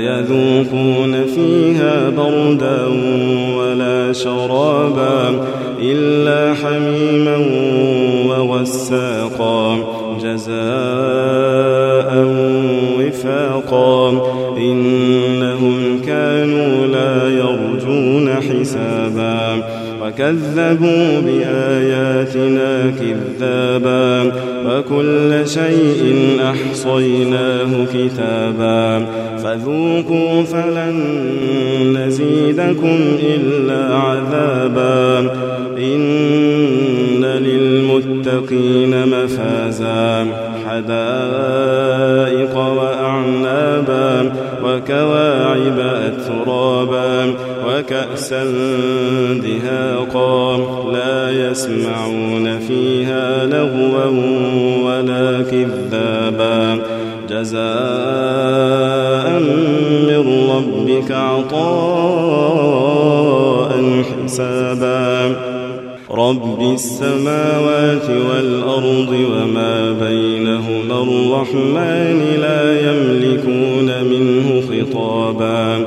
يذوقون فيها بردا ولا شرابا إلا حميما وغساقا جزاء وكذبوا بآياتنا كذابا وكل شيء أحصيناه كتابا فذوقوا فلن نزيدكم إلا عذابا إن للمتقين مفازا حدائق وأعنابا وكواعب أترابا وكأسا دهاقا لا يسمعون فيها لغوا ولا كذابا. جزاء من ربك عطاء حسابا. رب السماوات والأرض وما بينهما الرحمن لا يملكون منه خطابا.